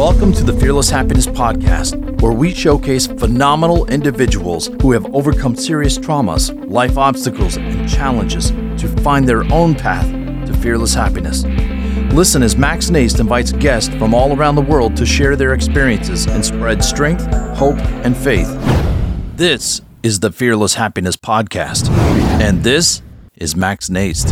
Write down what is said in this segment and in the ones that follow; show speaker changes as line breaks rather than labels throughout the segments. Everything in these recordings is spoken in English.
Welcome to the Fearless Happiness Podcast, where we showcase phenomenal individuals who have overcome serious traumas, life obstacles, and challenges to find their own path to fearless happiness. Listen as Max Naist invites guests from all around the world to share their experiences and spread strength, hope, and faith. This is the Fearless Happiness Podcast, and this is Max Naist.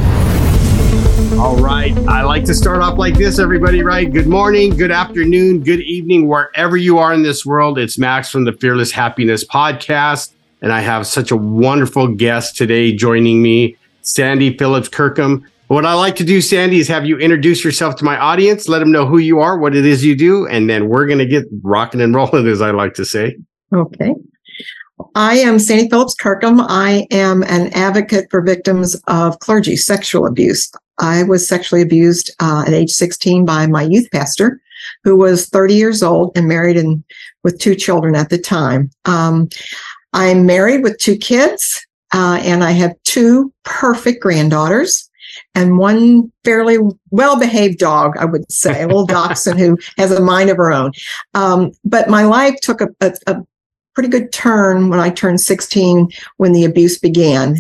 All right. I like to start off like this, everybody, right? Good morning, good afternoon, good evening, wherever you are in this world. It's Max from the Fearless Happiness Podcast. And I have such a wonderful guest today joining me, Sandy Phillips Kirkham. What I like to do, Sandy, is have you introduce yourself to my audience, let them know who you are, what it is you do, and then we're going to get rocking and rolling, as I like to say.
Okay. I am Sandy Phillips Kirkham. I am an advocate for victims of clergy sexual abuse. I was sexually abused uh, at age 16 by my youth pastor, who was 30 years old and married and with two children at the time. Um, I'm married with two kids, uh, and I have two perfect granddaughters and one fairly well behaved dog, I would say, a little dachshund who has a mind of her own. Um, but my life took a, a, a, pretty good turn when I turned 16 when the abuse began.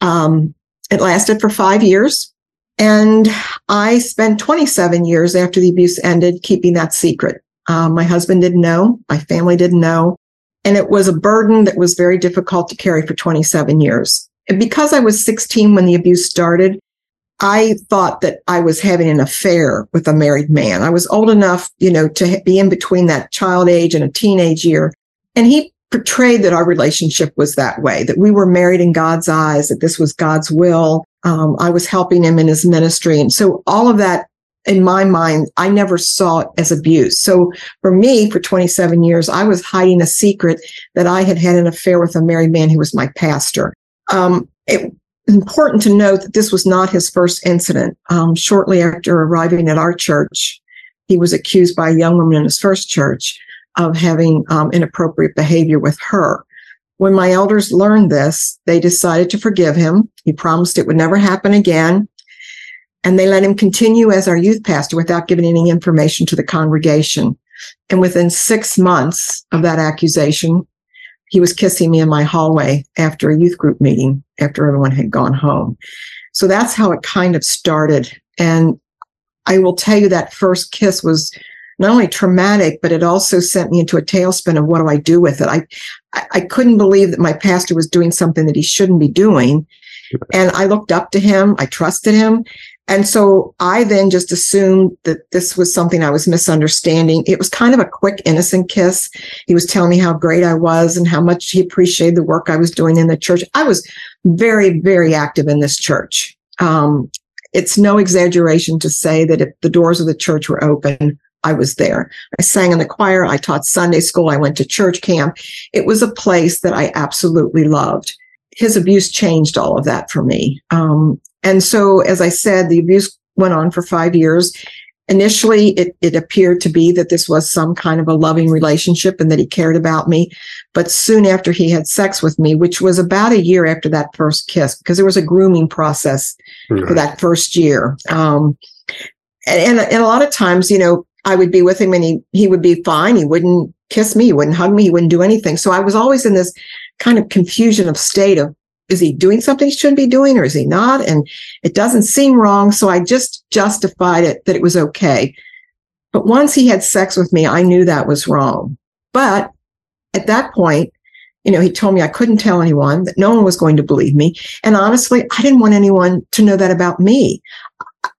Um, it lasted for five years. And I spent 27 years after the abuse ended keeping that secret. Um, my husband didn't know, my family didn't know. And it was a burden that was very difficult to carry for 27 years. And because I was 16 when the abuse started, I thought that I was having an affair with a married man. I was old enough, you know, to be in between that child age and a teenage year. And he portrayed that our relationship was that way, that we were married in God's eyes, that this was God's will, um, I was helping him in his ministry. And so all of that in my mind, I never saw it as abuse. So for me, for 27 years, I was hiding a secret that I had had an affair with a married man who was my pastor. Um, it, important to note that this was not his first incident. Um, shortly after arriving at our church, he was accused by a young woman in his first church of having um, inappropriate behavior with her. When my elders learned this, they decided to forgive him. He promised it would never happen again. And they let him continue as our youth pastor without giving any information to the congregation. And within six months of that accusation, he was kissing me in my hallway after a youth group meeting, after everyone had gone home. So that's how it kind of started. And I will tell you that first kiss was not only traumatic, but it also sent me into a tailspin of what do I do with it? I, I couldn't believe that my pastor was doing something that he shouldn't be doing. And I looked up to him. I trusted him. And so I then just assumed that this was something I was misunderstanding. It was kind of a quick, innocent kiss. He was telling me how great I was and how much he appreciated the work I was doing in the church. I was very, very active in this church. Um, it's no exaggeration to say that if the doors of the church were open, I was there. I sang in the choir. I taught Sunday school. I went to church camp. It was a place that I absolutely loved. His abuse changed all of that for me. Um, and so, as I said, the abuse went on for five years. Initially, it, it appeared to be that this was some kind of a loving relationship and that he cared about me. But soon after he had sex with me, which was about a year after that first kiss, because there was a grooming process right. for that first year. Um, and, and, and a lot of times, you know, I would be with him and he he would be fine. He wouldn't kiss me, he wouldn't hug me, he wouldn't do anything. So I was always in this kind of confusion of state of is he doing something he shouldn't be doing or is he not? And it doesn't seem wrong. So I just justified it that it was okay. But once he had sex with me, I knew that was wrong. But at that point, you know, he told me I couldn't tell anyone, that no one was going to believe me. And honestly, I didn't want anyone to know that about me.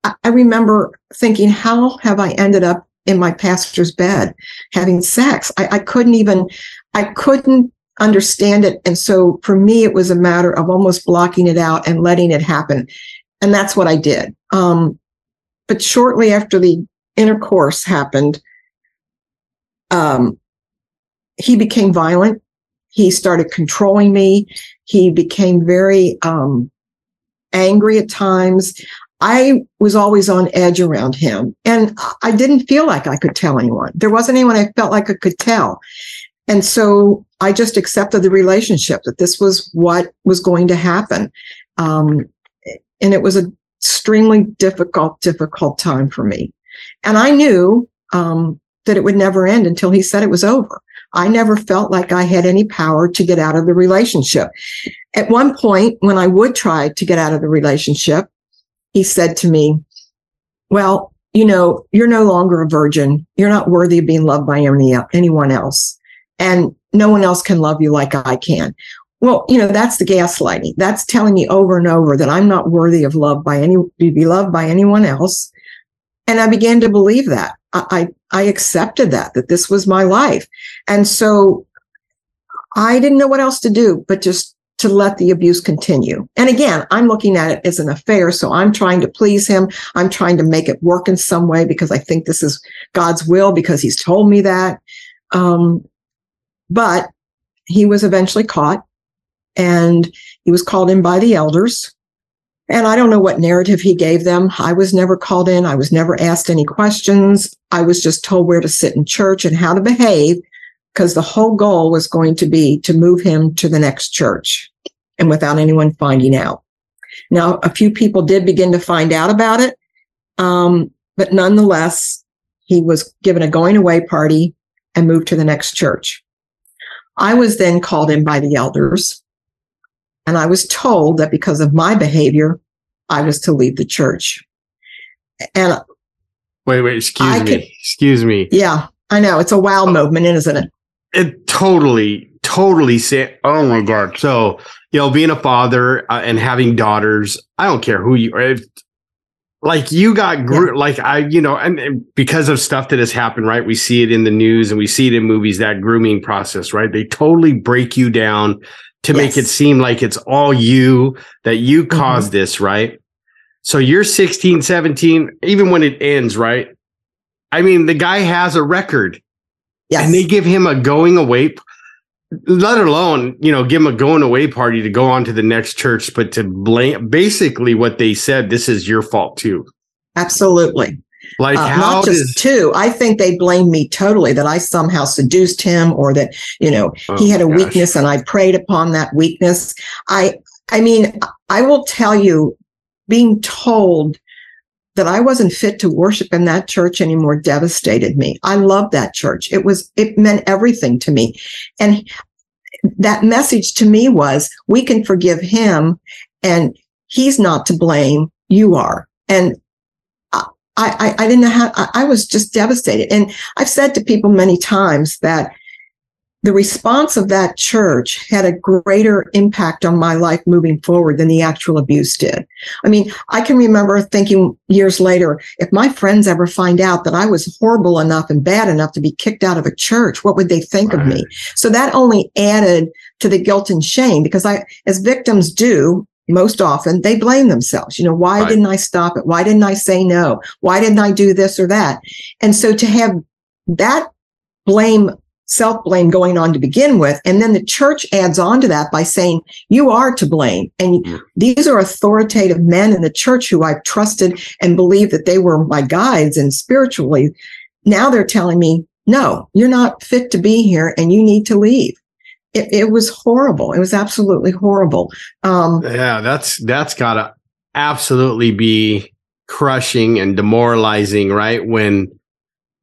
I remember thinking, how have I ended up in my pastor's bed having sex. I, I couldn't even, I couldn't understand it. And so for me, it was a matter of almost blocking it out and letting it happen. And that's what I did. Um, but shortly after the intercourse happened, um, he became violent. He started controlling me. He became very um, angry at times. I was always on edge around him and I didn't feel like I could tell anyone. There wasn't anyone I felt like I could tell. And so I just accepted the relationship that this was what was going to happen. Um, and it was an extremely difficult, difficult time for me. And I knew um, that it would never end until he said it was over. I never felt like I had any power to get out of the relationship. At one point, when I would try to get out of the relationship, he said to me, Well, you know, you're no longer a virgin. You're not worthy of being loved by any, anyone else. And no one else can love you like I can. Well, you know, that's the gaslighting. That's telling me over and over that I'm not worthy of love by any, be loved by anyone else. And I began to believe that. I, I accepted that, that this was my life. And so I didn't know what else to do, but just to let the abuse continue. And again, I'm looking at it as an affair. So I'm trying to please him. I'm trying to make it work in some way because I think this is God's will because he's told me that. Um, but he was eventually caught and he was called in by the elders. And I don't know what narrative he gave them. I was never called in. I was never asked any questions. I was just told where to sit in church and how to behave because the whole goal was going to be to move him to the next church and without anyone finding out. Now, a few people did begin to find out about it. Um, but nonetheless, he was given a going away party and moved to the next church. I was then called in by the elders and I was told that because of my behavior, I was to leave the church. And
wait, wait, excuse I me. Could, excuse me.
Yeah, I know. It's a wow movement, isn't it?
It totally, totally say, oh my God. So, you know, being a father uh, and having daughters, I don't care who you are. If, like you got gr- yeah. like I, you know, and, and, because of stuff that has happened, right? We see it in the news and we see it in movies, that grooming process, right? They totally break you down to yes. make it seem like it's all you that you mm-hmm. caused mm-hmm. this, right? So you're 16, 17, even when it ends, right? I mean, the guy has a record. Yes. And they give him a going away, let alone, you know, give him a going away party to go on to the next church, but to blame basically what they said, this is your fault too.
Absolutely. Like uh, not just does... two. I think they blame me totally that I somehow seduced him or that, you know, oh, he had a gosh. weakness and I preyed upon that weakness. I I mean, I will tell you, being told that I wasn't fit to worship in that church anymore devastated me. I loved that church. It was, it meant everything to me. And that message to me was we can forgive him and he's not to blame. You are. And I, I, I didn't know how, I, I was just devastated. And I've said to people many times that the response of that church had a greater impact on my life moving forward than the actual abuse did. I mean, I can remember thinking years later, if my friends ever find out that I was horrible enough and bad enough to be kicked out of a church, what would they think right. of me? So that only added to the guilt and shame because I, as victims do, most often they blame themselves. You know, why right. didn't I stop it? Why didn't I say no? Why didn't I do this or that? And so to have that blame, self blame going on to begin with, and then the church adds on to that by saying, you are to blame. And these are authoritative men in the church who I've trusted and believed that they were my guides and spiritually. Now they're telling me, no, you're not fit to be here and you need to leave it, it was horrible. It was absolutely horrible.
Um, yeah, that's that's got to absolutely be crushing and demoralizing, right? When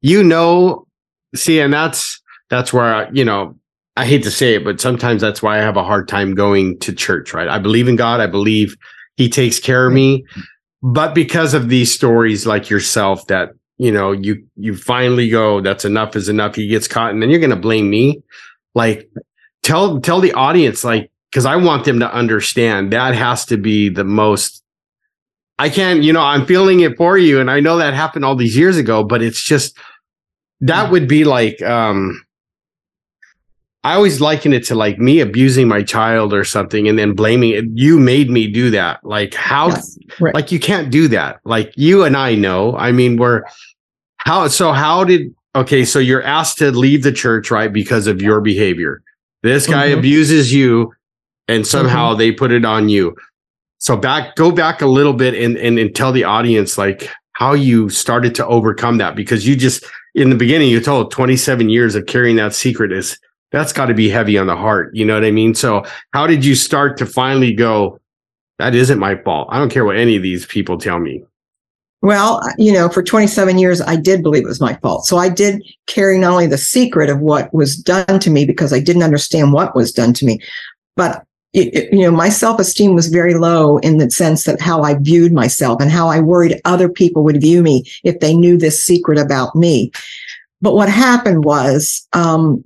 you know, see, and that's that's where I, you know I hate to say it, but sometimes that's why I have a hard time going to church, right? I believe in God. I believe He takes care of me, but because of these stories like yourself, that you know, you you finally go, that's enough is enough. He gets caught, and then you're going to blame me. Like tell tell the audience like because I want them to understand that has to be the most. I can't, you know, I'm feeling it for you, and I know that happened all these years ago, but it's just that would be like um I always liken it to like me abusing my child or something and then blaming it. You made me do that. Like how yes, right. like you can't do that. Like you and I know. I mean, we're how so how did okay, so you're asked to leave the church, right? Because of your behavior. This guy mm-hmm. abuses you, and somehow mm-hmm. they put it on you. So back, go back a little bit and, and and tell the audience like how you started to overcome that because you just in the beginning you told 27 years of carrying that secret is that's got to be heavy on the heart. You know what I mean? So how did you start to finally go? That isn't my fault. I don't care what any of these people tell me.
Well, you know, for 27 years, I did believe it was my fault. So I did carry not only the secret of what was done to me because I didn't understand what was done to me, but it, it, you know, my self esteem was very low in the sense that how I viewed myself and how I worried other people would view me if they knew this secret about me. But what happened was, um,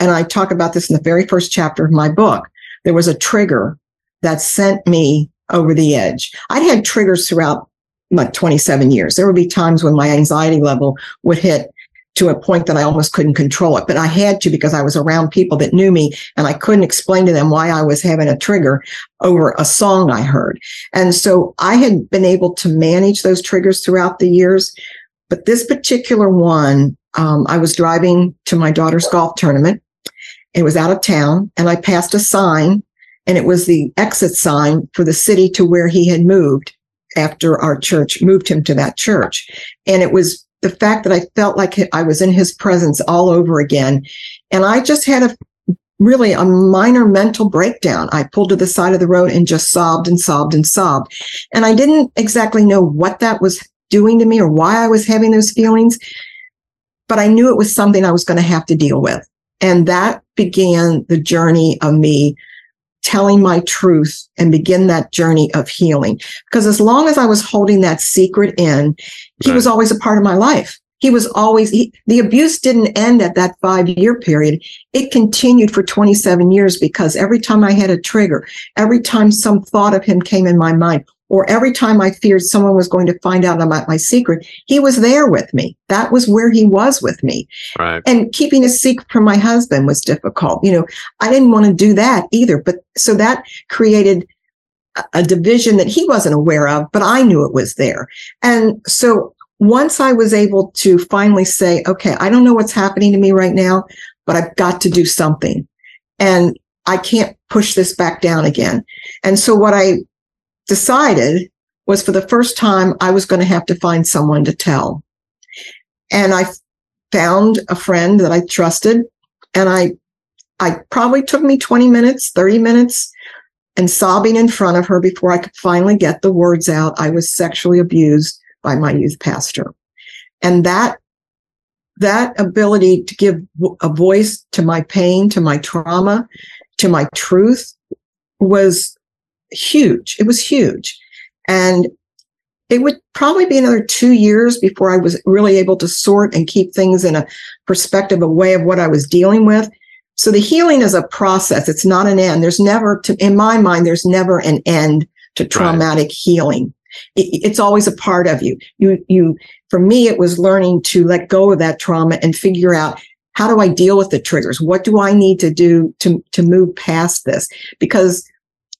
and I talk about this in the very first chapter of my book, there was a trigger that sent me over the edge. I'd had triggers throughout my 27 years. There would be times when my anxiety level would hit to a point that I almost couldn't control it, but I had to because I was around people that knew me and I couldn't explain to them why I was having a trigger over a song I heard. And so I had been able to manage those triggers throughout the years. But this particular one, um, I was driving to my daughter's golf tournament. It was out of town and I passed a sign and it was the exit sign for the city to where he had moved after our church moved him to that church. And it was the fact that I felt like I was in his presence all over again. And I just had a really a minor mental breakdown. I pulled to the side of the road and just sobbed and sobbed and sobbed. And I didn't exactly know what that was doing to me or why I was having those feelings, but I knew it was something I was going to have to deal with. And that began the journey of me telling my truth and begin that journey of healing. Because as long as I was holding that secret in, he right. was always a part of my life. He was always, he, the abuse didn't end at that five year period. It continued for 27 years because every time I had a trigger, every time some thought of him came in my mind, or every time I feared someone was going to find out about my secret, he was there with me. That was where he was with me. Right. And keeping a secret from my husband was difficult. You know, I didn't want to do that either. But so that created a division that he wasn't aware of, but I knew it was there. And so once I was able to finally say, okay, I don't know what's happening to me right now, but I've got to do something. And I can't push this back down again. And so what I decided was for the first time I was going to have to find someone to tell. And I found a friend that I trusted and I I probably took me 20 minutes, 30 minutes and sobbing in front of her before I could finally get the words out. I was sexually abused by my youth pastor. And that that ability to give a voice to my pain, to my trauma, to my truth was huge. It was huge. And it would probably be another two years before I was really able to sort and keep things in a perspective, a way of what I was dealing with. So the healing is a process. It's not an end. There's never, to, in my mind, there's never an end to traumatic right. healing. It, it's always a part of you. You, you, for me, it was learning to let go of that trauma and figure out how do I deal with the triggers? What do I need to do to, to move past this? Because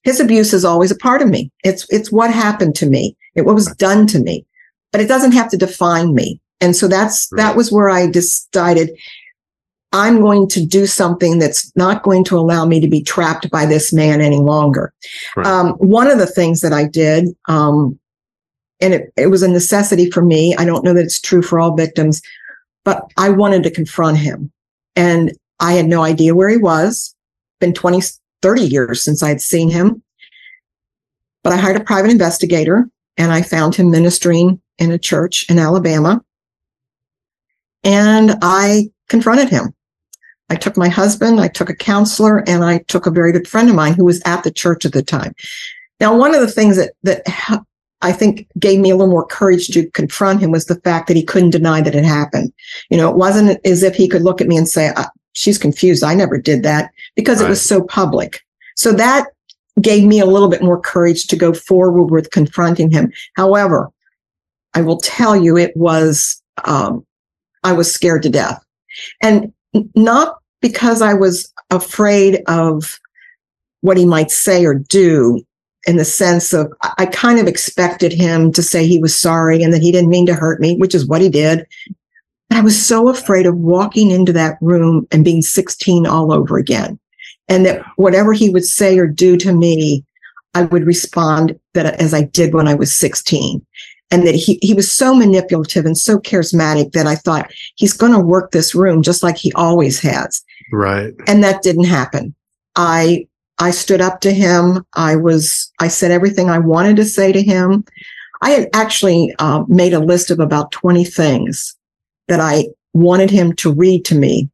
his abuse is always a part of me. It's, it's what happened to me. It what was done to me, but it doesn't have to define me. And so that's, right. that was where I decided I'm going to do something that's not going to allow me to be trapped by this man any longer. Right. Um, one of the things that I did, um, and it, it was a necessity for me. I don't know that it's true for all victims, but I wanted to confront him. And I had no idea where he was. Been 20, 30 years since I'd seen him. But I hired a private investigator and I found him ministering in a church in Alabama. And I confronted him. I took my husband, I took a counselor, and I took a very good friend of mine who was at the church at the time. Now, one of the things that, that I think gave me a little more courage to confront him was the fact that he couldn't deny that it happened. You know, it wasn't as if he could look at me and say, uh, she's confused. I never did that because right. it was so public. So that gave me a little bit more courage to go forward with confronting him. However, I will tell you, it was, um, I was scared to death. And not because I was afraid of what he might say or do in the sense of I kind of expected him to say he was sorry and that he didn't mean to hurt me, which is what he did. I was so afraid of walking into that room and being 16 all over again. And that whatever he would say or do to me, I would respond that as I did when I was 16. And that he, he was so manipulative and so charismatic that I thought he's going to work this room just like he always has.
Right.
And that didn't happen. I, I stood up to him. I was, I said everything I wanted to say to him. I had actually uh, made a list of about 20 things that I wanted him to read to me.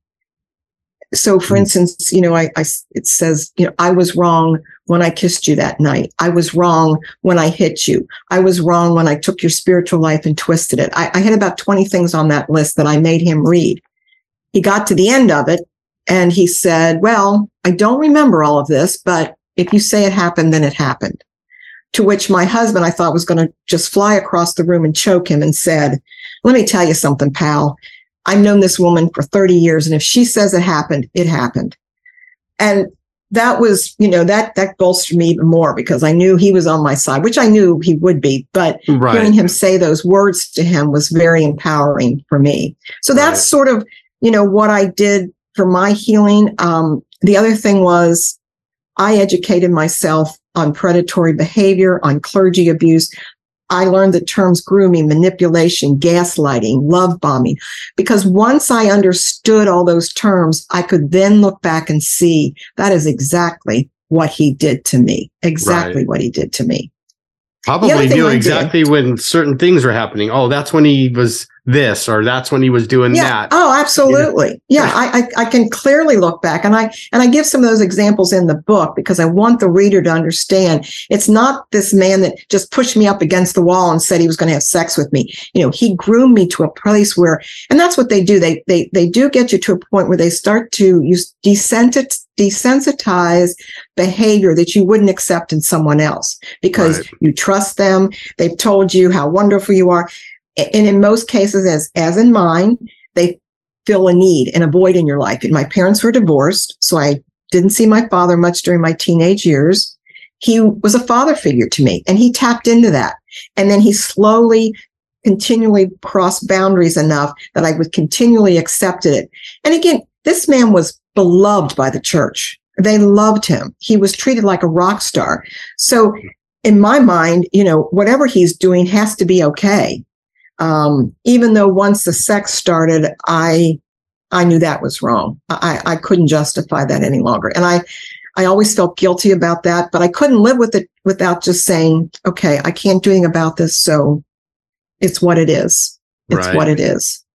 So, for mm-hmm. instance, you know, I, I, it says, you know, I was wrong when I kissed you that night. I was wrong when I hit you. I was wrong when I took your spiritual life and twisted it. I, I had about 20 things on that list that I made him read. He got to the end of it and he said, well, I don't remember all of this, but if you say it happened, then it happened. To which my husband, I thought was going to just fly across the room and choke him and said, let me tell you something, pal. I've known this woman for 30 years. And if she says it happened, it happened. And that was, you know, that, that bolstered me even more because I knew he was on my side, which I knew he would be, but right. hearing him say those words to him was very empowering for me. So that's right. sort of, you know, what I did for my healing. Um, the other thing was I educated myself on predatory behavior, on clergy abuse. I learned the terms grooming, manipulation, gaslighting, love bombing, because once I understood all those terms, I could then look back and see that is exactly what he did to me. Exactly right. what he did to me.
Probably knew exactly when certain things were happening. Oh, that's when he was this or that's when he was doing
yeah.
that.
Oh, absolutely. Yeah, I, I, I can clearly look back and I and I give some of those examples in the book because I want the reader to understand it's not this man that just pushed me up against the wall and said he was going to have sex with me. You know, he groomed me to a place where and that's what they do. They they they do get you to a point where they start to use desensitize desensitize behavior that you wouldn't accept in someone else because right. you trust them. They've told you how wonderful you are and in most cases, as as in mine, they fill a need and a void in your life. And my parents were divorced, so I didn't see my father much during my teenage years. He was a father figure to me, and he tapped into that. And then he slowly, continually crossed boundaries enough that I would continually accepted it. And again, this man was beloved by the church. They loved him. He was treated like a rock star. So in my mind, you know, whatever he's doing has to be okay um, even though once the sex started, I I knew that was wrong. I, I couldn't justify that any longer. And I I always felt guilty about that, but I couldn't live with it without just saying, okay, I can't do anything about this. So it's what it is. It's right. what it is.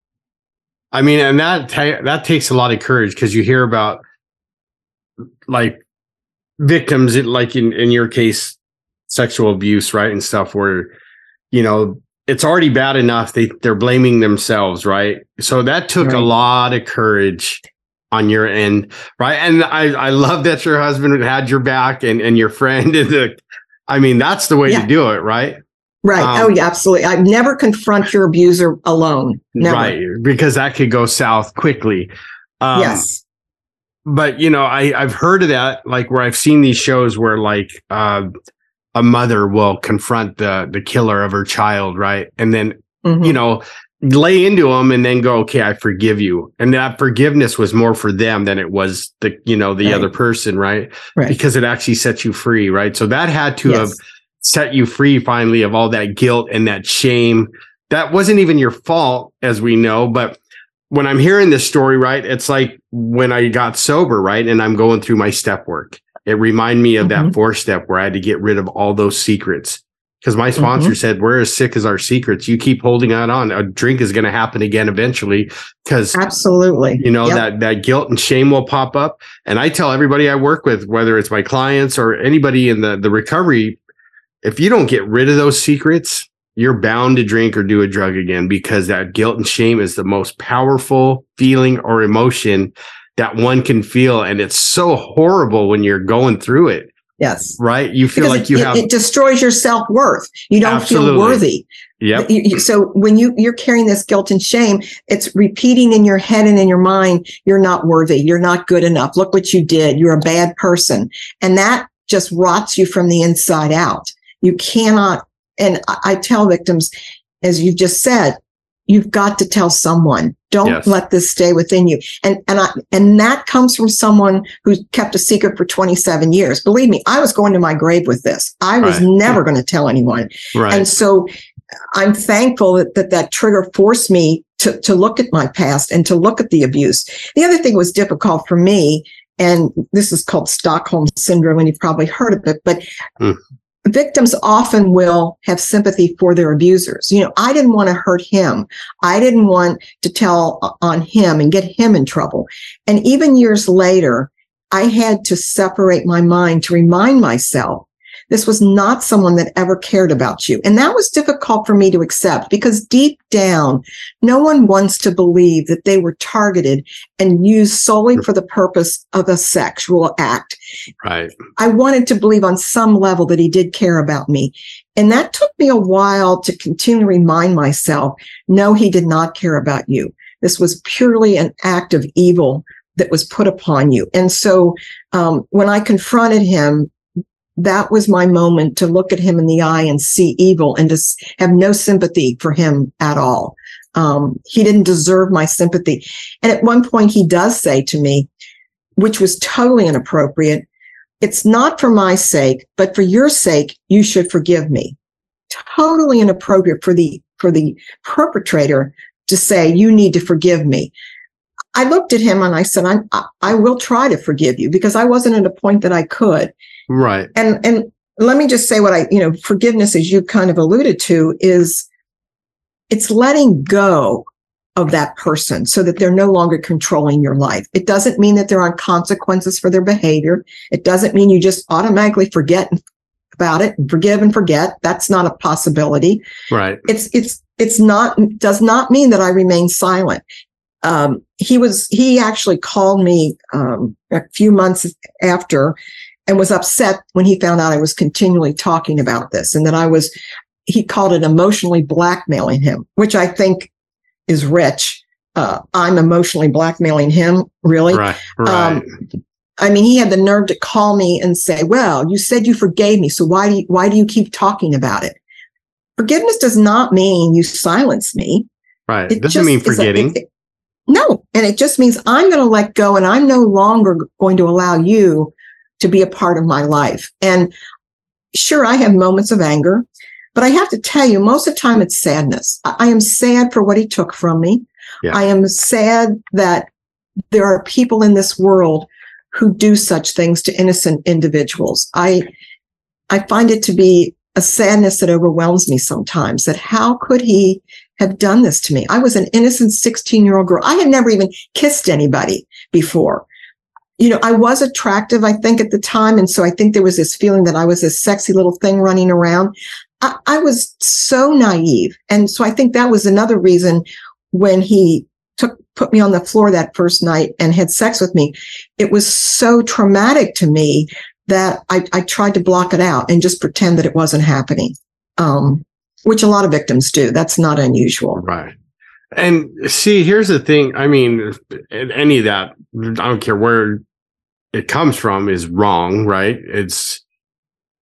I mean, and that ta- that takes a lot of courage because you hear about like victims, like in in your case, sexual abuse, right, and stuff, where you know it's already bad enough they they're blaming themselves right? So that took right. a lot of courage on your end right? And i i love that your husband had your back and and your friend and the i mean that's the way yeah. to do it right?
Right. Um, oh yeah absolutely. I never confront your abuser alone. Never. right
because that could go south quickly.
Um, yes.
but you know i i've heard of that like where i've seen these shows where like uh a mother will confront the the killer of her child, right? And then mm-hmm. you know lay into them and then go okay i forgive you and that forgiveness was more for them than it was the you know the right. other person right? right because it actually sets you free right so that had to yes. have set you free finally of all that guilt and that shame that wasn't even your fault as we know but when i'm hearing this story right it's like when i got sober right and i'm going through my step work it reminded me of mm-hmm. that four step where I had to get rid of all those secrets. Because my sponsor mm-hmm. said, We're as sick as our secrets. You keep holding that on. A drink is going to happen again eventually. Because
absolutely,
you know, yep. that that guilt and shame will pop up. And I tell everybody I work with, whether it's my clients or anybody in the, the recovery, if you don't get rid of those secrets, you're bound to drink or do a drug again because that guilt and shame is the most powerful feeling or emotion that one can feel. And it's so horrible when you're going through it.
Yes.
Right. You feel because like you
it,
have
it destroys your self worth. You don't Absolutely. feel worthy.
Yep.
So when you you're carrying this guilt and shame, it's repeating in your head and in your mind, you're not worthy. You're not good enough. Look what you did. You're a bad person. And that just rots you from the inside out. You cannot. And I, I tell victims, as you've just said, you've got to tell someone. Don't yes. let this stay within you. And and I, and that comes from someone who kept a secret for 27 years. Believe me i was going to my grave with this. I was right. never going to tell anyone. Right. and so i'm thankful that, that that trigger forced me to to look at my past and to look at the abuse. The other thing was difficult for me and this is called stockholm syndrome and you've probably heard of it but mm victims often will have sympathy for their abusers. You know, I didn't want to hurt him. I didn't want to tell on him and get him in trouble. And even years later, I had to separate my mind to remind myself this was not someone that ever cared about you. And that was difficult for me to accept because deep down, no one wants to believe that they were targeted and used solely for the purpose of a sexual act.
Right.
I wanted to believe on some level that he did care about me. And that took me a while to continue to remind myself, no, he did not care about you. This was purely an act of evil that was put upon you. And so um, when I confronted him, that was my moment to look at him in the eye and see evil and to have no sympathy for him at all. Um, he didn't deserve my sympathy. And at one point, he does say to me, which was totally inappropriate, it's not for my sake, but for your sake, you should forgive me. Totally inappropriate for the, for the perpetrator to say, you need to forgive me. I looked at him and I said, I, I will try to forgive you because I wasn't at a point that I could.
Right.
And and let me just say what I, you know, forgiveness, as you kind of alluded to, is it's letting go of that person so that they're no longer controlling your life. It doesn't mean that there aren't consequences for their behavior. It doesn't mean you just automatically forget about it and forgive and forget. That's not a possibility.
Right.
It's it's it's not does not mean that I remain silent. Um, he was he actually called me um, a few months after and was upset when he found out I was continually talking about this and that I was, he called it emotionally blackmailing him, which I think is rich. Uh, I'm emotionally blackmailing him, really.
Right, right. Um,
I mean, he had the nerve to call me and say, "Well, you said you forgave me, so why do you, why do you keep talking about it?" Forgiveness does not mean you silence me.
Right. It doesn't mean forgetting. A, it,
no, and it just means I'm going to let go, and I'm no longer going to allow you to be a part of my life. And sure, I have moments of anger, but I have to tell you, most of the time it's sadness. I, am sad for what he took from me. Yeah. I am sad that there are people in this world who do such things to innocent individuals. I, I find it to be a sadness that overwhelms me sometimes that how could he have done this to me? I was an innocent 16 year old girl. I had never even kissed anybody before you know, I was attractive, I think, at the time. And so I think there was this feeling that I was this sexy little thing running around. I, I was so naive. And so I think that was another reason when he took, put me on the floor that first night and had sex with me, it was so traumatic to me that I, I tried to block it out and just pretend that it wasn't happening. Um, which a lot of victims do. That's not unusual.
Right. And see, here's the thing. I mean, any of that, I don't care where it comes from, is wrong, right? It's,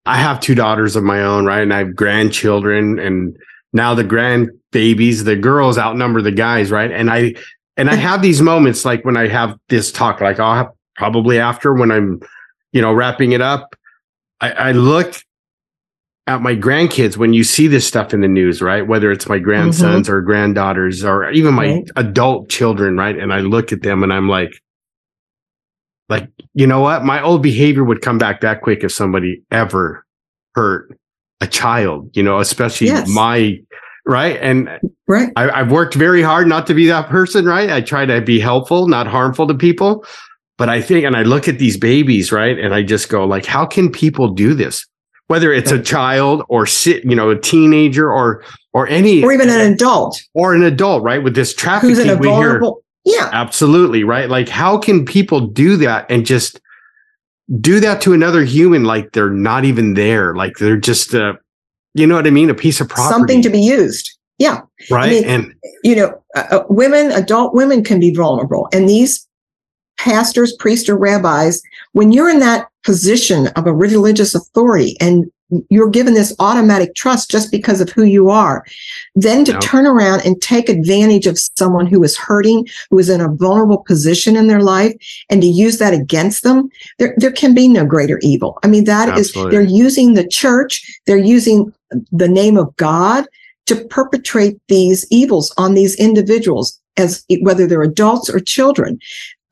I have two daughters of my own, right? And I have grandchildren, and now the grandbabies, the girls outnumber the guys, right? And I, and I have these moments like when I have this talk, like I'll have probably after when I'm, you know, wrapping it up. I, I look at my grandkids when you see this stuff in the news, right? Whether it's my grandsons mm-hmm. or granddaughters or even my right. adult children, right? And I look at them and I'm like, like, you know what? My old behavior would come back that quick if somebody ever hurt a child, you know, especially yes. my right. And
right.
I, I've worked very hard not to be that person, right? I try to be helpful, not harmful to people. But I think, and I look at these babies, right? And I just go, like, how can people do this? Whether it's a child or sit, you know, a teenager or or any
or even an adult
or an adult, right? With this trafficking,
Who's in a vulnerable,
hear, yeah, absolutely, right? Like, how can people do that and just do that to another human like they're not even there, like they're just uh, you know what I mean, a piece of property,
something to be used. Yeah,
right. I mean, and
you know, uh, uh, women, adult women can be vulnerable, and these pastors, priests, or rabbis, when you're in that position of a religious authority and you're given this automatic trust just because of who you are, then to no. turn around and take advantage of someone who is hurting, who is in a vulnerable position in their life, and to use that against them, there, there can be no greater evil. I mean, that Absolutely. is they're using the church, they're using the name of God to perpetrate these evils on these individuals as whether they're adults or children.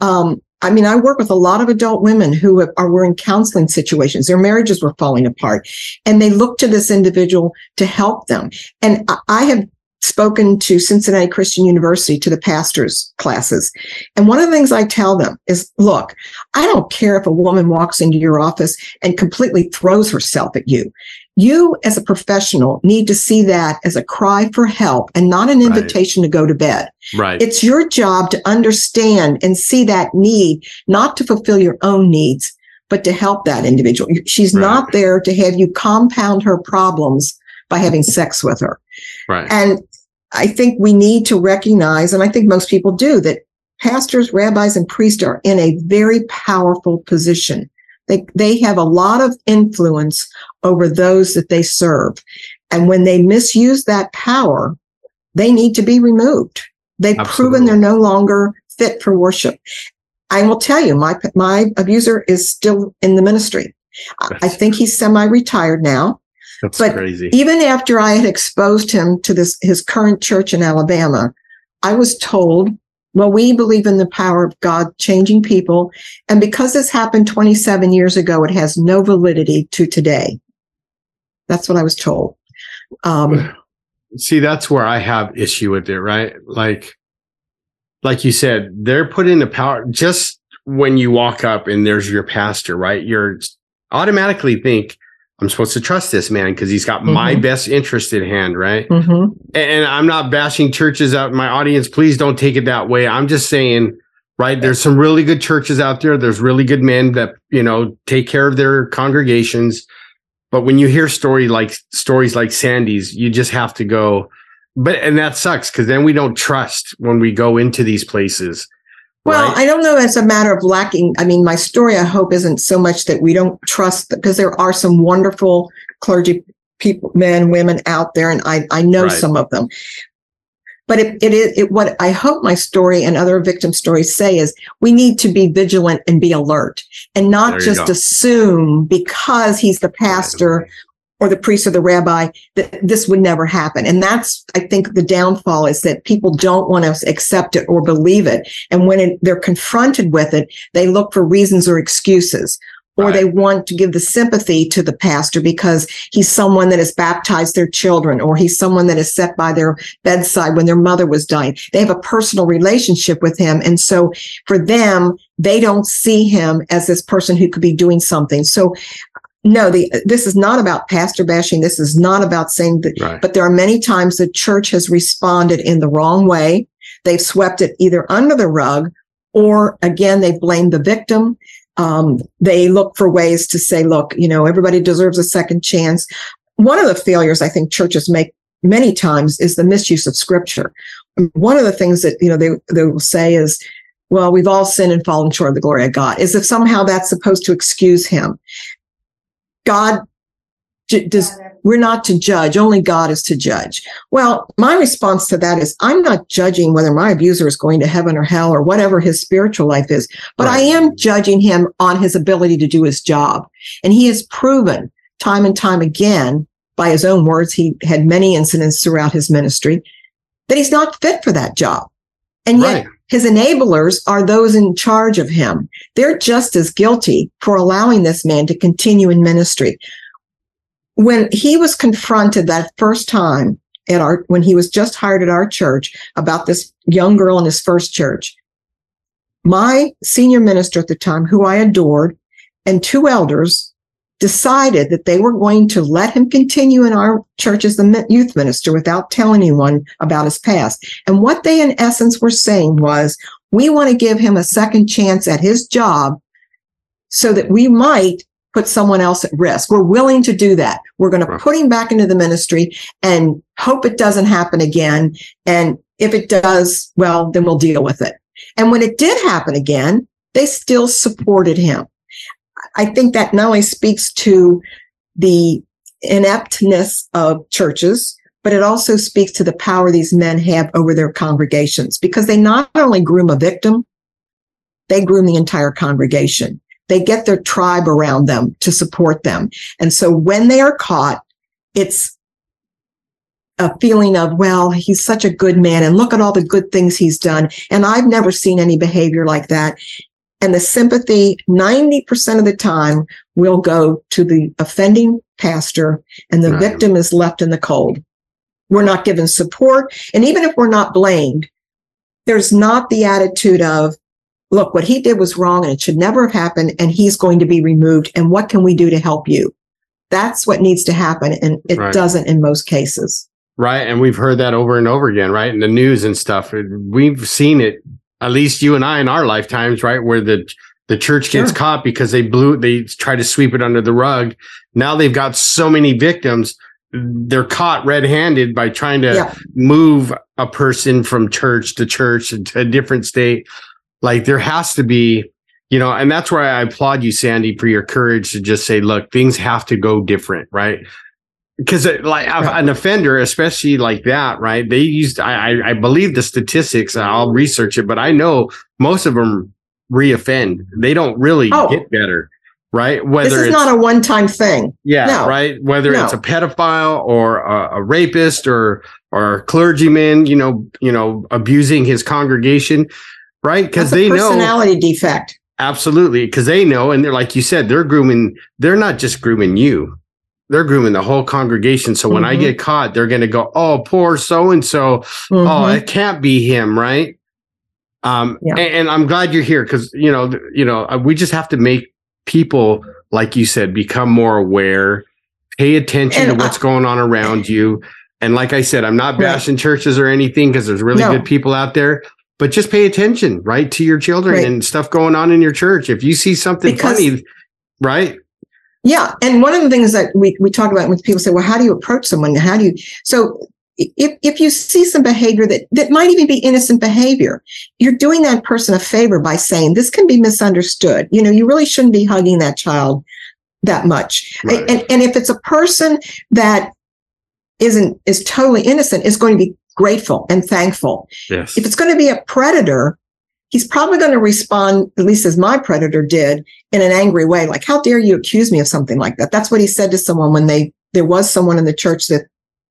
Um, I mean, I work with a lot of adult women who have, are were in counseling situations. Their marriages were falling apart, and they look to this individual to help them. And I have spoken to Cincinnati Christian University to the pastors classes. And one of the things I tell them is, look, I don't care if a woman walks into your office and completely throws herself at you. You as a professional need to see that as a cry for help and not an invitation right. to go to bed.
Right.
It's your job to understand and see that need, not to fulfill your own needs, but to help that individual. She's right. not there to have you compound her problems by having sex with her.
Right.
And I think we need to recognize, and I think most people do, that pastors, rabbis, and priests are in a very powerful position. They, they have a lot of influence over those that they serve. And when they misuse that power, they need to be removed. They've Absolutely. proven they're no longer fit for worship. I will tell you, my, my abuser is still in the ministry. I think he's semi-retired now.
That's
but
crazy.
Even after I had exposed him to this his current church in Alabama, I was told, well, we believe in the power of God changing people. And because this happened 27 years ago, it has no validity to today. That's what I was told. Um,
See, that's where I have issue with it, right? Like, like you said, they're putting the power just when you walk up and there's your pastor, right? You're automatically think, I'm supposed to trust this man because he's got mm-hmm. my best interest at hand, right? Mm-hmm. And I'm not bashing churches out in my audience. Please don't take it that way. I'm just saying, right? There's some really good churches out there. There's really good men that, you know, take care of their congregations. But when you hear story like stories like Sandy's, you just have to go, but and that sucks because then we don't trust when we go into these places.
Well, right? I don't know. as a matter of lacking. I mean, my story, I hope, isn't so much that we don't trust because there are some wonderful clergy people, men, women out there, and I, I know right. some of them. But it, it is it, what I hope my story and other victim stories say is we need to be vigilant and be alert and not just go. assume because he's the pastor or the priest or the rabbi that this would never happen. And that's, I think, the downfall is that people don't want to accept it or believe it. And when it, they're confronted with it, they look for reasons or excuses. Or right. they want to give the sympathy to the pastor because he's someone that has baptized their children, or he's someone that is set by their bedside when their mother was dying. They have a personal relationship with him. And so for them, they don't see him as this person who could be doing something. So no, the, this is not about pastor bashing. This is not about saying that, right. but there are many times the church has responded in the wrong way. They've swept it either under the rug or again, they blame the victim. Um, they look for ways to say, look, you know, everybody deserves a second chance. One of the failures I think churches make many times is the misuse of scripture. One of the things that, you know, they, they will say is, well, we've all sinned and fallen short of the glory of God, as if somehow that's supposed to excuse him. God does we're not to judge only god is to judge well my response to that is i'm not judging whether my abuser is going to heaven or hell or whatever his spiritual life is but right. i am judging him on his ability to do his job and he has proven time and time again by his own words he had many incidents throughout his ministry that he's not fit for that job and yet right. His enablers are those in charge of him. They're just as guilty for allowing this man to continue in ministry. When he was confronted that first time at our, when he was just hired at our church about this young girl in his first church, my senior minister at the time, who I adored, and two elders decided that they were going to let him continue in our church as the youth minister without telling anyone about his past. And what they, in essence, were saying was, we want to give him a second chance at his job so that we might put someone else at risk. We're willing to do that. We're going to put him back into the ministry and hope it doesn't happen again. And if it does, well, then we'll deal with it. And when it did happen again, they still supported him. I think that not only speaks to the ineptness of churches, but it also speaks to the power these men have over their congregations because they not only groom a victim, they groom the entire congregation. They get their tribe around them to support them. And so when they are caught, it's a feeling of, well, he's such a good man and look at all the good things he's done. And I've never seen any behavior like that. And the sympathy, 90% of the time, will go to the offending pastor, and the
Right.
victim is left in the cold. We're not given support. And even if we're not blamed, there's not the attitude of, look, what he did was wrong and it should never have happened, and he's going to be removed. And what can we do to help you? That's what needs to happen. And it
Right.
doesn't in most cases.
Right. And we've heard that over and over again, right? In the news and stuff. We've seen it, at least you and I in our lifetimes, right? Where the the church gets
Sure.
caught because they blew they try to sweep it under the rug. Now they've got so many victims. They're caught red-handed by trying to
Yeah.
move a person from church to church to a different state. Like there has to be, you know, and that's why I applaud you, Sandy, for your courage to just say, look, things have to go different, right? Because like
Right.
an offender, especially like that, right? They used, I, I, believe the statistics. Uh, I'll research it, but I know most of them reoffend. They don't really
Oh.
get better, right? whether This
is
it's
not a one time thing.
yeah,
No.
right. Whether it's a pedophile or a, a rapist or or a clergyman, you know, you know, abusing his congregation, right? Because they know
personality defect.
absolutely, because they know, and they're like you said, they're grooming. They're not just grooming you; they're grooming the whole congregation. So when I
Mhm.
get caught, they're going to go, "Oh, poor so and so. Oh,
Mhm.
it can't be him, right?" Um,
Yeah.
and, and I'm glad you're here because you know, you know, uh, we just have to make people, like you said, become more aware, pay attention
And
to what's
I-
going on around you. And like I said, I'm not
Right.
bashing churches or anything because there's really
No.
good people out there. But just pay attention, right, to your children
Right.
and stuff going on in your church. If you see something
Because-
funny, right?
Yeah. And one of the things that we, we talk about when people say, well, how do you approach someone? How do you, so if, if you see some behavior that, that might even be innocent behavior, you're doing that person a favor by saying this can be misunderstood. You know, you really shouldn't be hugging that child that much.
Right.
And, and if it's a person that isn't, is totally innocent, is going to be grateful and thankful.
Yes.
if it's going to be a predator, he's probably going to respond, at least as my predator did, in an angry way. Like, how dare you accuse me of something like that? That's what he said to someone when they, there was someone in the church that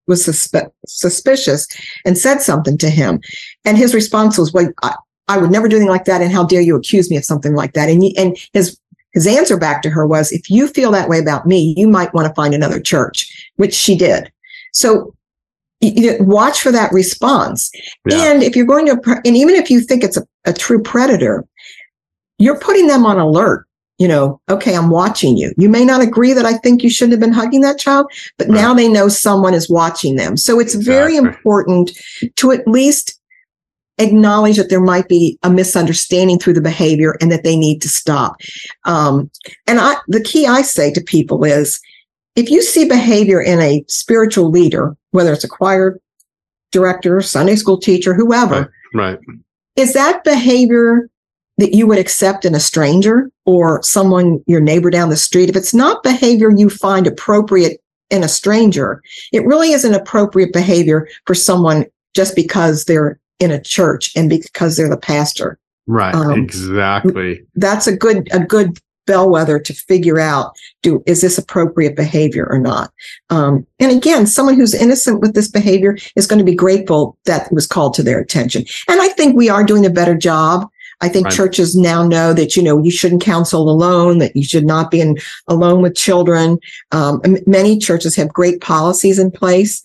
was suspe- suspicious and said something to him. And his response was, well, I, I would never do anything like that. And how dare you accuse me of something like that? And, and his, his answer back to her was, if you feel that way about me, you might want to find another church, which she did. So watch for that response.
Yeah.
And if you're going to, and even if you think it's a, a true predator, you're putting them on alert. You know, okay, I'm watching you. You may not agree that I think you shouldn't have been hugging that child, but now they know someone is watching them. So it's very important to at least acknowledge that there might be a misunderstanding through the behavior and that they need to stop. Um, and I, the key I say to people is if you see behavior in a spiritual leader, whether it's a choir director, Sunday school teacher, whoever,
Right.
is that behavior that you would accept in a stranger or someone, your neighbor down the street? If it's not behavior you find appropriate in a stranger, it really isn't appropriate behavior for someone just because they're in a church and because they're the pastor.
Right.
Um,
exactly.
That's a good, a good bellwether to figure out do is this appropriate behavior or not? Um, and again someone who's innocent with this behavior is going to be grateful that it was called to their attention. And i think we are doing a better job. I think
Right.
churches now know that you know you shouldn't counsel alone that you should not be in alone with children. Um, many churches have great policies in place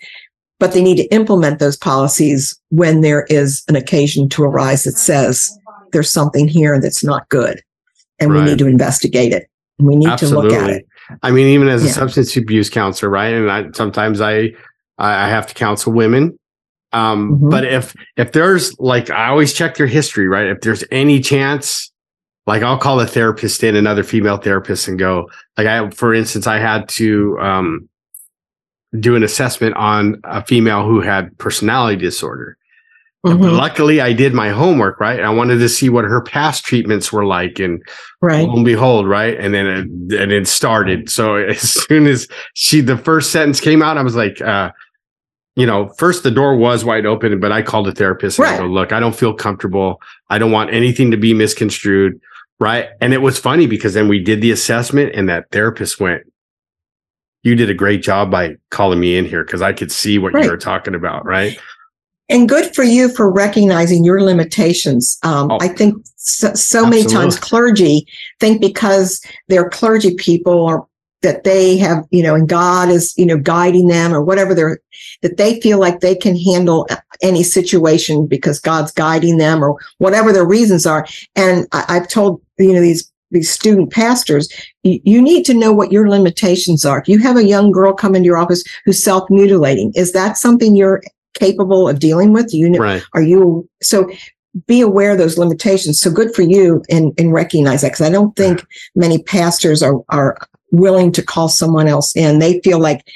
but they need to implement those policies when there is an occasion to arise that says there's something here that's not good and we need to investigate it. We need to look at it.
I mean, even as a
Yeah.
substance abuse counselor, right? And I sometimes I I have to counsel women. Um,
Mhm.
but if if there's like I always check their history, right? If there's any chance, like I'll call a therapist in, another female therapist, and go, like I for instance, I had to um do an assessment on a female who had personality disorder.
Mhm.
luckily I did my homework, right? I wanted to see what her past treatments were like and
Right.
lo and behold, right? And then it, and it started. So as soon as she, the first sentence came out, I was like, uh, you know, first the door was wide open, but I called a therapist and I go, look, I don't feel comfortable. I don't want anything to be misconstrued. Right. And it was funny because then we did the assessment and that therapist went, you did a great job by calling me in here because I could see what
Right.
you were talking about. Right.
And good for you for recognizing your limitations. Um,
Oh,
I think so, so many times clergy think because they're clergy people or that they have, you know, and God is, you know, guiding them or whatever they're, that they feel like they can handle any situation because God's guiding them or whatever their reasons are. And I, I've told, you know, these, these student pastors, you, you need to know what your limitations are. If you have a young girl come into your office who's self mutilating, is that something you're capable of dealing with? Do you know,
Right.
are you so be aware of those limitations so good for you and, in recognize that because i don't think many pastors are are willing to call someone else in they feel like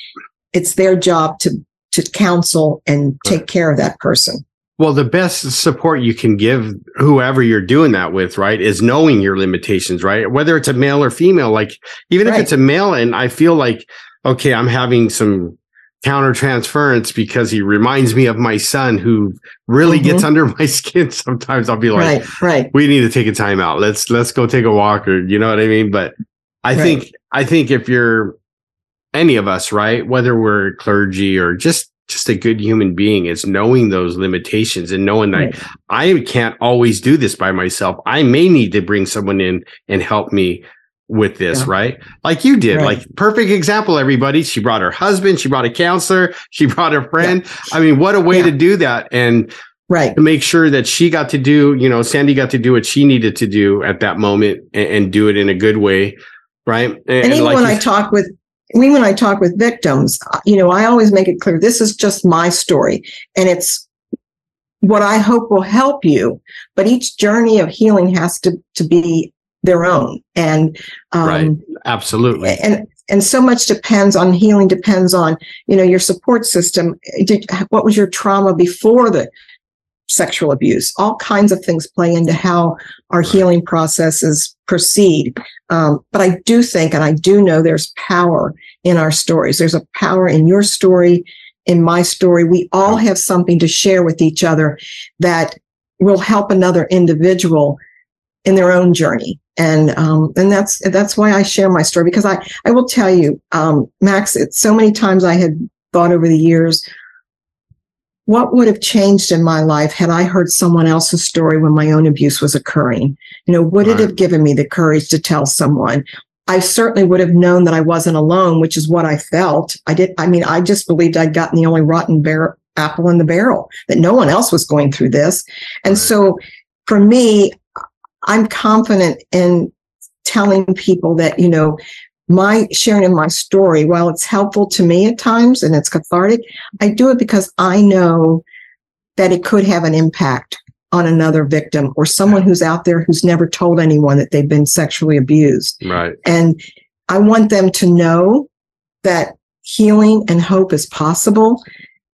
it's their job to to counsel and take care of that person
Well, the best support you can give whoever you're doing that with, right, is knowing your limitations, right? Whether it's a male or female, like even if it's a male and I feel like, okay, I'm having some counter transference because he reminds me of my son who really
Mhm.
gets under my skin. Sometimes I'll be like,
right right
we need to take a time out. Let's let's go take a walk or you know what I mean? But I
Right.
think I think if you're any of us, right, whether we're clergy or just just a good human being, is knowing those limitations and knowing that
right
I can't always do this by myself. I may need to bring someone in and help me with this,
Yeah.
right? Like you did.
Right.
Like perfect example, everybody. She brought her husband, she brought a counselor, she brought a friend. I mean, what a way
Yeah.
to do that. And
right
to make sure that she got to do, you know, Sandy got to do what she needed to do at that moment and, and do it in a good way. Right.
and even
like
when i talk with even when i talk with victims uh, you know i always make it clear this is just my story and it's what i hope will help you but each journey of healing has to to be their own. And um
Right. absolutely.
and and so much depends on healing depends on you know your support system. Did what was your trauma before the sexual abuse? All kinds of things play into how our
Right.
healing processes proceed. Um, but i do think and i do know there's power in our stories. There's a power in your story in my story. We all have something to share with each other that will help another individual in their own journey and um, and that's that's why I share my story because I I will tell you um, Max it's so many times I had thought over the years what would have changed in my life had I heard someone else's story when my own abuse was occurring? You know would it have given me the courage to tell someone? I certainly would have known that I wasn't alone which is what I felt. I did I mean I just believed I'd gotten the only rotten apple in the barrel that no one else was going through this. And
Right.
so for me I'm confident in telling people that, you know, my sharing of my story, while it's helpful to me at times and it's cathartic, I do it because I know that it could have an impact on another victim or someone who's out there who's never told anyone that they've been sexually abused.
Right.
And I want them to know that healing and hope is possible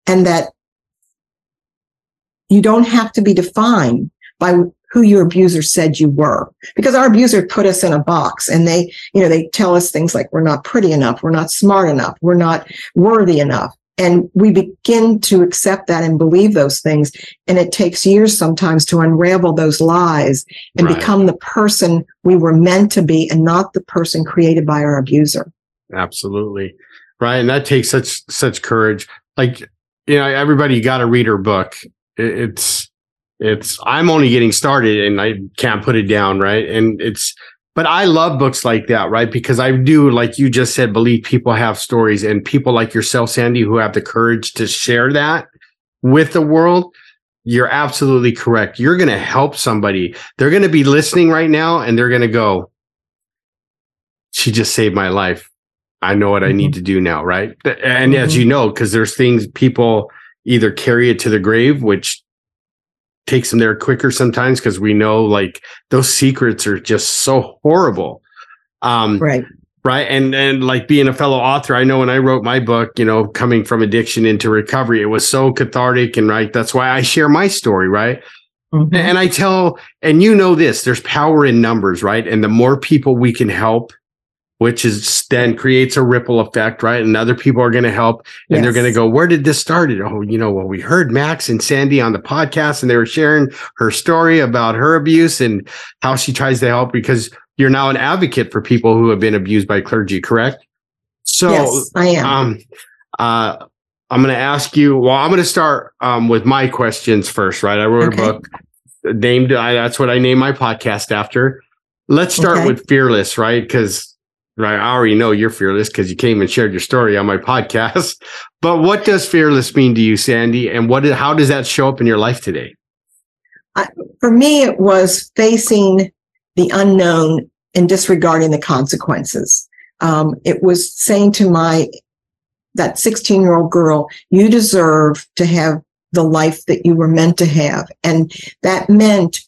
and that you don't have to be defined by who your abuser said you were because our abuser put us in a box and they you know they tell us things like we're not pretty enough we're not smart enough we're not worthy enough and we begin to accept that and believe those things and it takes years sometimes to unravel those lies and
Right.
become the person we were meant to be and not the person created by our abuser
Absolutely. Right. And that takes such such courage. Like, you know, everybody got to read her book. It's it's I'm only getting started and I can't put it down, right? And it's but I love books like that, right? Because I do, like you just said, believe people have stories and people like yourself, Sandy, who have the courage to share that with the world. You're absolutely correct. You're going to help somebody. They're going to be listening right now and they're going to go, she just saved my life. I know what I need to do now, right? And as
Mhm.
you know, because there's things people either carry it to the grave, which takes them there quicker sometimes because we know like those secrets are just so horrible. Um,
right
right. And and like being a fellow author, I know when I wrote my book, you know, coming from addiction into recovery, it was so cathartic and right. That's why I share my story, right?
Mhm.
And I tell, and you know this, there's power in numbers, right? And the more people we can help, which is then creates a ripple effect, right? And other people are going to help and they're going to go, where did this start? Oh, you know, well, we heard Max and Sandy on the podcast and they were sharing her story about her abuse and how she tries to help because you're now an advocate for people who have been abused by clergy, correct? So,
yes i am
um, uh, I'm going to ask you. Well, I'm going to start um, with my questions first, right? I wrote okay. a book named. I, that's what I named my podcast after. Let's start okay. with fearless, right? Because right, I already know you're fearless because you came and shared your story on my podcast. But what does fearless mean to you, Sandy? And what? How does that show up in your life today?
I, for me, it was facing the unknown and disregarding the consequences. Um, it was saying to my that 16 year old girl, you deserve to have the life that you were meant to have. And that meant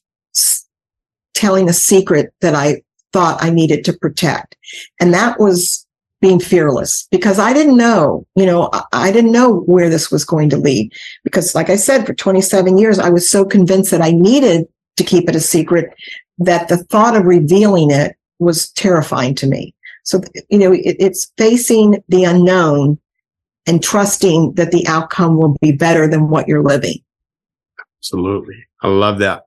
telling a secret that I thought I needed to protect. And that was being fearless because I didn't know, you know, I didn't know where this was going to lead. Because, like I said, for 27 years, I was so convinced that I needed to keep it a secret that the thought of revealing it was terrifying to me. So, you know, it, it's facing the unknown and trusting that the outcome will be better than what you're living.
Absolutely. I love that.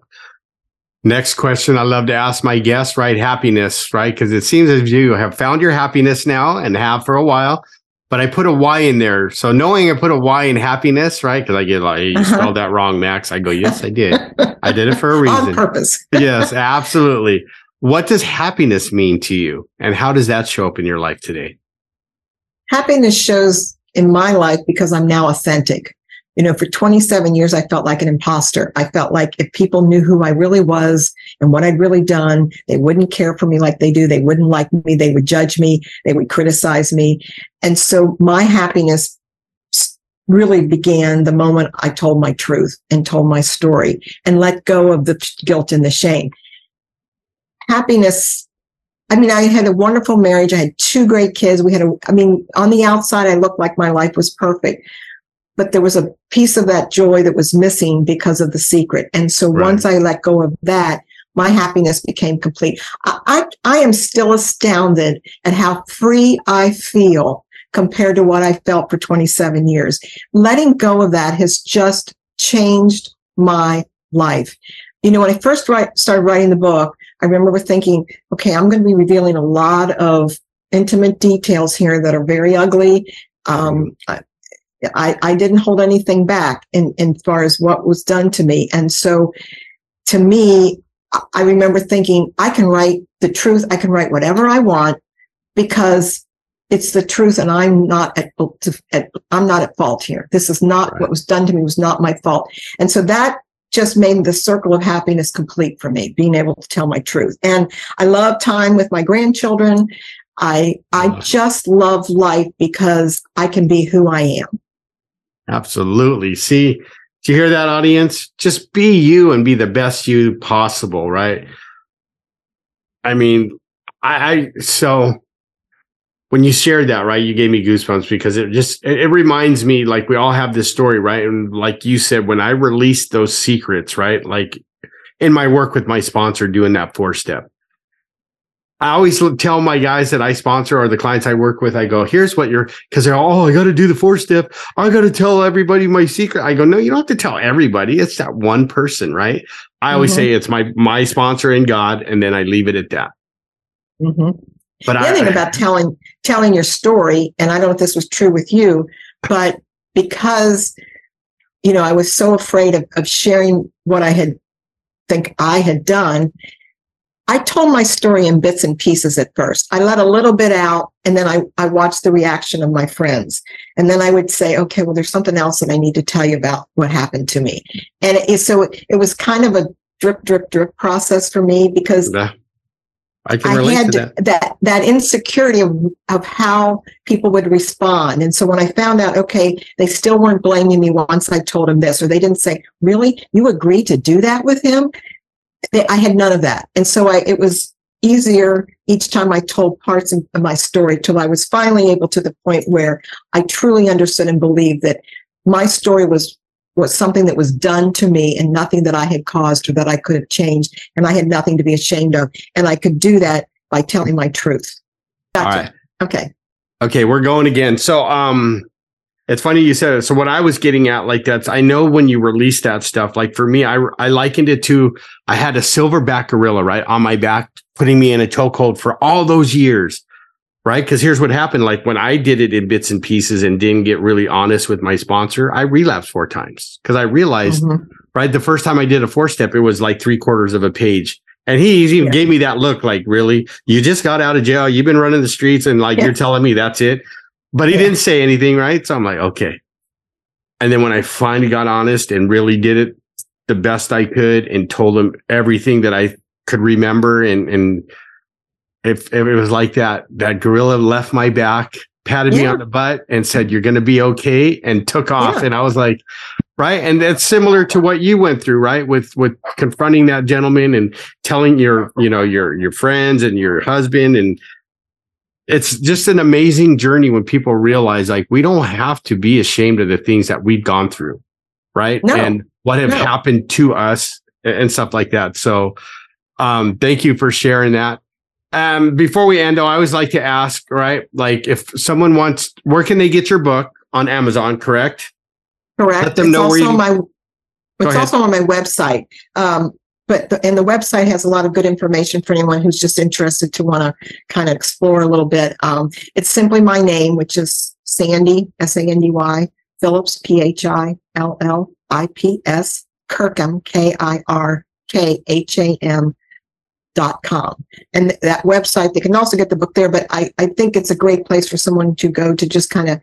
Next question I love to ask my guests, right? Happiness, right? Because it seems as you have found your happiness now and have for a while, but I put a Y in there. So knowing I put a Y in happiness, right? Because I get like, you uh-huh. spelled that wrong, Max. I go, yes, I did. I did it for a reason.
On purpose.
yes, absolutely. What does happiness mean to you? And how does that show up in your life today?
Happiness shows in my life because I'm now authentic. You know, for 27 years, I felt like an imposter. I felt like if people knew who I really was and what I'd really done, they wouldn't care for me like they do. They wouldn't like me. They would judge me. They would criticize me. And so my happiness really began the moment I told my truth and told my story and let go of the guilt and the shame. Happiness I mean, I had a wonderful marriage. I had two great kids. We had a, I mean, on the outside, I looked like my life was perfect, but there was a piece of that joy that was missing because of the secret. And so right. once I let go of that, my happiness became complete. I, I, I am still astounded at how free I feel compared to what I felt for 27 years. Letting go of that has just changed my life. You know, when I first write, started writing the book, I remember thinking, okay, I'm going to be revealing a lot of intimate details here that are very ugly. Um, I, I didn't hold anything back in, in far as what was done to me. And so to me, I remember thinking, I can write the truth. I can write whatever I want because it's the truth and I'm not at, at I'm not at fault here. This is not right. what was done to me was not my fault. And so that just made the circle of happiness complete for me, being able to tell my truth. And I love time with my grandchildren. I I just love life because I can be who I am.
Absolutely. See, do you hear that audience? Just be you and be the best you possible, right? I mean, I, I so when you shared that, right, you gave me goosebumps because it just it, it, reminds me like we all have this story, right? And like you said, when I released those secrets, right, like in my work with my sponsor doing that four step, I always tell my guys that I sponsor or the clients I work with, I go, here's what you're because they're all, oh, I got to do the four step. I got to tell everybody my secret. I go, no, you don't have to tell everybody. It's that one person, right? I always mm-hmm. say it's my my sponsor and God, and then I leave it at that.
Mm-hmm. But the I, thing about telling telling your story, and I don't know if this was true with you, but because you know I was so afraid of, of sharing what I had think I had done, I told my story in bits and pieces at first. I let a little bit out and then I, I watched the reaction of my friends. And then I would say, okay, well, there's something else that I need to tell you about what happened to me. And it, so it, it was kind of a drip, drip, drip process for me because.
I can relate I had to that.
that that insecurity of, of how people would respond. And so when I found out, okay, they still weren't blaming me once I told them this, or they didn't say, "Really, you agreed to do that with him?" I had none of that, and so I it was easier each time I told parts of my story till I was finally able to the point where I truly understood and believed that my story was was something that was done to me and nothing that I had caused or that I could have changed. And I had nothing to be ashamed of. And I could do that by telling my truth.
Gotcha. All right.
Okay.
Okay, we're going again. So um it's funny you said it. So what I was getting at, like that's, I know when you release that stuff, like for me, I I likened it to I had a silverback gorilla right on my back, putting me in a chokehold for all those years. right? Because here's what happened. Like when I did it in bits and pieces and didn't get really honest with my sponsor, I relapsed four times because I realized, mm-hmm. right, the first time I did a four step, it was like three quarters of a page. And he even yeah. gave me that look like, really? You just got out of jail. You've been running the streets and like yeah. you're telling me that's it. But he yeah. didn't say anything, right? So I'm like, okay. And then when I finally got honest and really did it the best I could and told him everything that I could remember and and if, if it was like that, that gorilla left my back, patted yeah. me on the butt and said, you're going to be okay and took off. Yeah. And I was like, right. And that's similar to what you went through, right? With, with confronting that gentleman and telling your, you know, your, your friends and your husband. And it's just an amazing journey when people realize like, we don't have to be ashamed of the things that we've gone through. Right. No. And what have no. happened to us and stuff like that. So, um, thank you for sharing that. Um, before we end, though, I always like to ask, right? Like, if someone wants, where can they get your book on Amazon? Correct.
Correct. Let them it's know where you. My, it's also on my website. Um, but the, and the website has a lot of good information for anyone who's just interested to want to kind of explore a little bit. Um, it's simply my name, which is Sandy S A N D Y Phillips P H I L L I P S Kirkham K I R K H A M dot com and that website they can also get the book there but I, I think it's a great place for someone to go to just kind of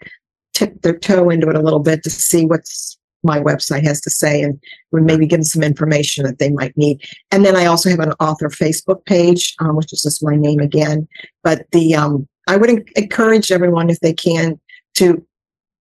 tip their toe into it a little bit to see what's my website has to say and maybe give them some information that they might need. And then i also have an author facebook page um, which is just my name again. But the um, i would encourage everyone if they can to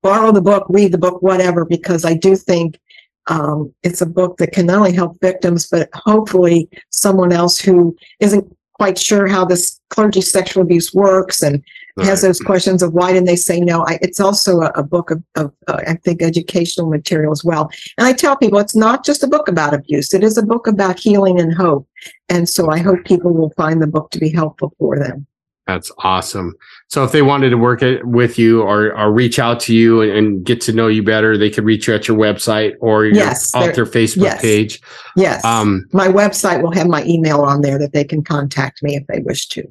borrow the book read the book whatever because i do think um, it's a book that can not only help victims, but hopefully someone else who isn't quite sure how this clergy sexual abuse works and right. has those questions of why didn't they say no. I, it's also a, a book of, of uh, I think, educational material as well. And I tell people it's not just a book about abuse; it is a book about healing and hope. And so I hope people will find the book to be helpful for them.
That's awesome. So if they wanted to work with you or, or reach out to you and, and, get to know you better, they could reach you at your website or your yes, author Facebook yes, page.
Yes. Um, my website will have my email on there that they can contact me if they wish to.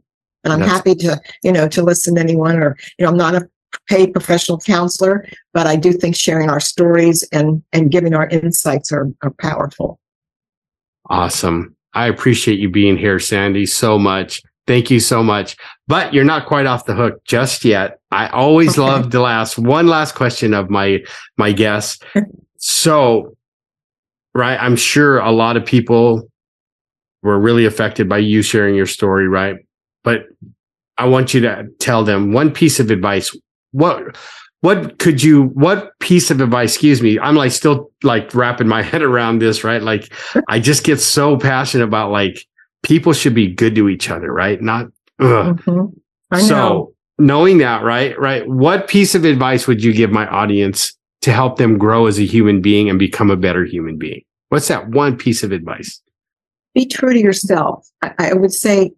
And I'm happy to, you know, to listen to anyone or, you know, I'm not a paid professional counselor, but I do think sharing our stories and, and giving our insights are, are powerful.
Awesome. I appreciate you being here, Sandy, so much. Thank you so much. But you're not quite off the hook just yet. I always okay. love to ask one last question of my my guests. so, right, I'm sure a lot of people were really affected by you sharing your story, right? But I want you to tell them one piece of advice. What what could you what piece of advice excuse me i'm like still like wrapping my head around this right like i just get so passionate about like people should be good to each other, right? Not, mm-hmm. so knowing that, right? Right. What piece of advice would you give my audience to help them grow as a human being and become a better human being? What's that one piece of advice?
Be true to yourself. I, I would say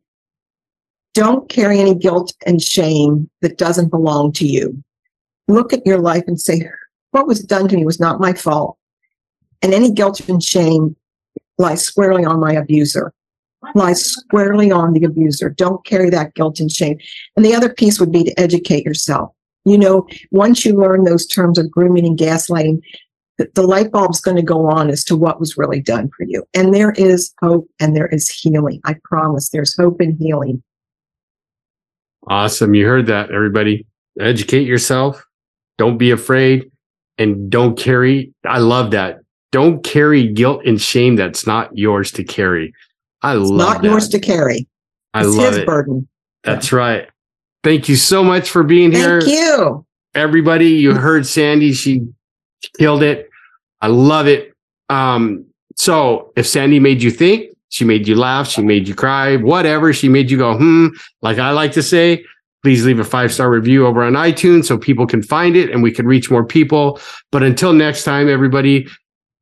don't carry any guilt and shame that doesn't belong to you. Look at your life and say, what was done to me was not my fault. And any guilt and shame lies squarely on my abuser lies squarely on the abuser. Don't carry that guilt and shame. And the other piece would be to educate yourself. You know, once you learn those terms of grooming and gaslighting, the, light bulb's going to go on as to what was really done for you. And there is hope and there is healing. I promise there's hope and healing.
Awesome. You heard that, everybody. Educate yourself. Don't be afraid and don't carry. I love that. Don't carry guilt and shame that's not yours to carry. I it's love
not
that.
yours to carry.
I it's love his
it. burden.
That's yeah. right. Thank you so much for being here.
Thank you.
Everybody, you heard Sandy. She killed it. I love it. Um, so if Sandy made you think, she made you laugh, she made you cry, whatever, she made you go, hmm, like I like to say, please leave a five star review over on iTunes so people can find it and we can reach more people. But until next time, everybody,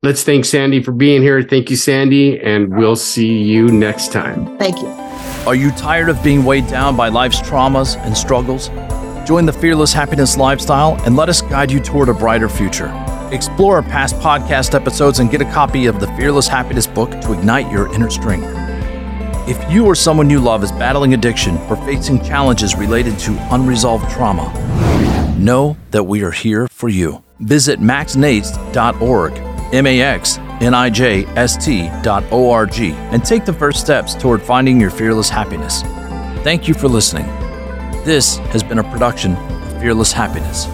Let's thank Sandy for being here. Thank you, Sandy, and we'll see you next time.
Thank you.
Are you tired of being weighed down by life's traumas and struggles? Join the Fearless Happiness lifestyle and let us guide you toward a brighter future. Explore our past podcast episodes and get a copy of the Fearless Happiness book to ignite your inner strength. If you or someone you love is battling addiction or facing challenges related to unresolved trauma, know that we are here for you. Visit maxnijst.org, and take the first steps toward finding your fearless happiness. Thank you for listening. This has been a production of Fearless Happiness.